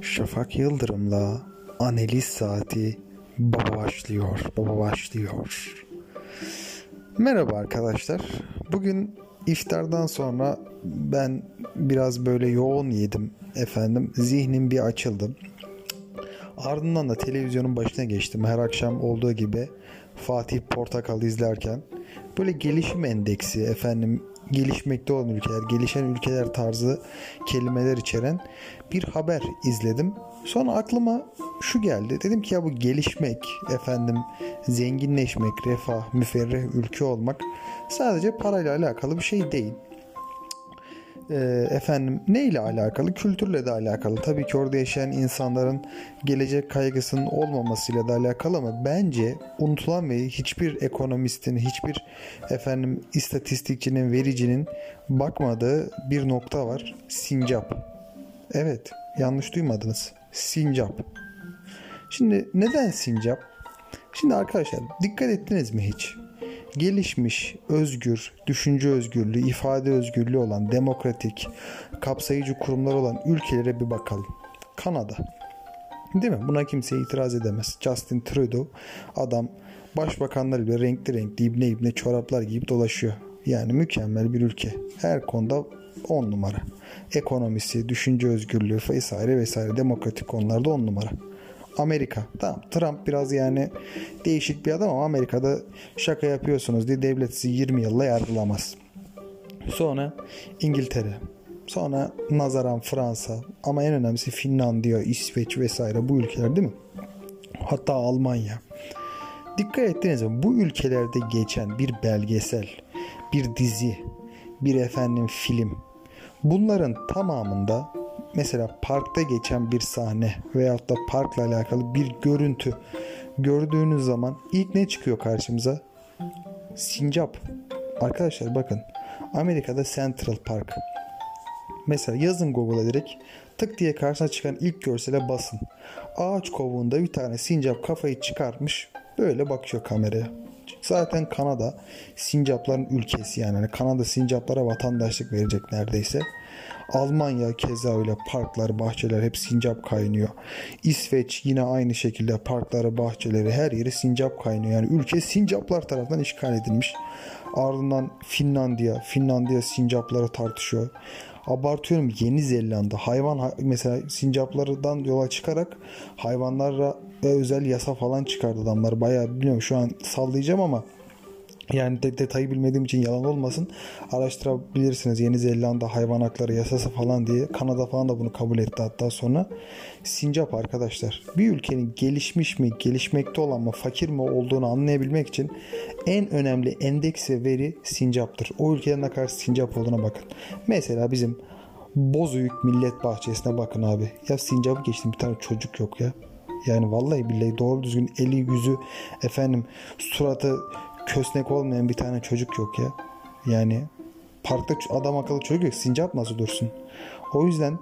Şafak Yıldırım'la analiz saati baba başlıyor, baba başlıyor. Merhaba arkadaşlar. Bugün iftardan sonra ben biraz böyle yoğun yedim efendim. Zihnim bir açıldı. Ardından da televizyonun başına geçtim. Her akşam olduğu gibi Fatih Portakal izlerken böyle gelişim endeksi efendim gelişmekte olan ülkeler, gelişen ülkeler tarzı kelimeler içeren bir haber izledim. Sonra aklıma şu geldi. Dedim ki ya bu gelişmek, efendim zenginleşmek, refah, müferreh ülke olmak sadece parayla alakalı bir şey değil e, efendim ne ile alakalı? Kültürle de alakalı. Tabii ki orada yaşayan insanların gelecek kaygısının olmamasıyla da alakalı ama bence unutulan ve hiçbir ekonomistin, hiçbir efendim istatistikçinin, vericinin bakmadığı bir nokta var. Sincap. Evet, yanlış duymadınız. Sincap. Şimdi neden sincap? Şimdi arkadaşlar dikkat ettiniz mi hiç? Gelişmiş, özgür, düşünce özgürlüğü, ifade özgürlüğü olan demokratik, kapsayıcı kurumlar olan ülkelere bir bakalım. Kanada. Değil mi? Buna kimse itiraz edemez. Justin Trudeau adam başbakanlar bile renkli renkli ibne ibne çoraplar giyip dolaşıyor. Yani mükemmel bir ülke. Her konuda 10 numara. Ekonomisi, düşünce özgürlüğü vesaire vesaire demokratik konularda 10 numara. Amerika. Tamam Trump biraz yani değişik bir adam ama Amerika'da şaka yapıyorsunuz diye devlet sizi 20 yılla yargılamaz. Sonra İngiltere. Sonra nazaran Fransa. Ama en önemlisi Finlandiya, İsveç vesaire bu ülkeler değil mi? Hatta Almanya. Dikkat ettiniz mi? Bu ülkelerde geçen bir belgesel, bir dizi, bir efendim film. Bunların tamamında mesela parkta geçen bir sahne veyahut da parkla alakalı bir görüntü gördüğünüz zaman ilk ne çıkıyor karşımıza? Sincap. Arkadaşlar bakın Amerika'da Central Park. Mesela yazın Google'a direkt tık diye karşına çıkan ilk görsele basın. Ağaç kovuğunda bir tane sincap kafayı çıkartmış böyle bakıyor kameraya. Zaten Kanada sincapların ülkesi yani. yani Kanada sincaplara vatandaşlık verecek neredeyse. Almanya keza öyle parklar, bahçeler hep sincap kaynıyor. İsveç yine aynı şekilde parkları, bahçeleri her yeri sincap kaynıyor. Yani ülke sincaplar tarafından işgal edilmiş. Ardından Finlandiya, Finlandiya sincapları tartışıyor. Abartıyorum Yeni Zelanda hayvan mesela sincaplardan yola çıkarak hayvanlara özel yasa falan çıkardı adamlar. Bayağı bilmiyorum şu an sallayacağım ama yani de, detayı bilmediğim için yalan olmasın. Araştırabilirsiniz Yeni Zelanda hayvan hakları yasası falan diye. Kanada falan da bunu kabul etti hatta sonra. Sincap arkadaşlar. Bir ülkenin gelişmiş mi, gelişmekte olan mı, fakir mi olduğunu anlayabilmek için en önemli endeks ve veri sincaptır. O ülkeden ne kadar sincap olduğuna bakın. Mesela bizim Bozüyük Millet Bahçesi'ne bakın abi. Ya sincapı geçtim bir tane çocuk yok ya. Yani vallahi billahi doğru düzgün eli yüzü efendim suratı kösnek olmayan bir tane çocuk yok ya. Yani parkta adam akıllı çocuk yok. Sincap nasıl dursun? O yüzden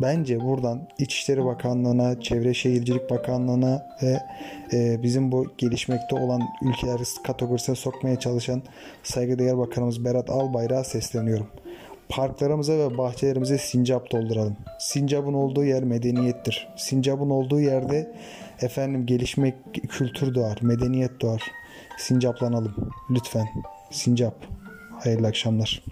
bence buradan İçişleri Bakanlığı'na, Çevre Şehircilik Bakanlığı'na ve e, bizim bu gelişmekte olan ülkeleri kategorisine sokmaya çalışan saygıdeğer bakanımız Berat Albayrak'a sesleniyorum. Parklarımıza ve bahçelerimize sincap dolduralım. Sincapın olduğu yer medeniyettir. Sincapın olduğu yerde efendim gelişmek kültür doğar, medeniyet doğar. Sincaplanalım lütfen. Sincap. Hayırlı akşamlar.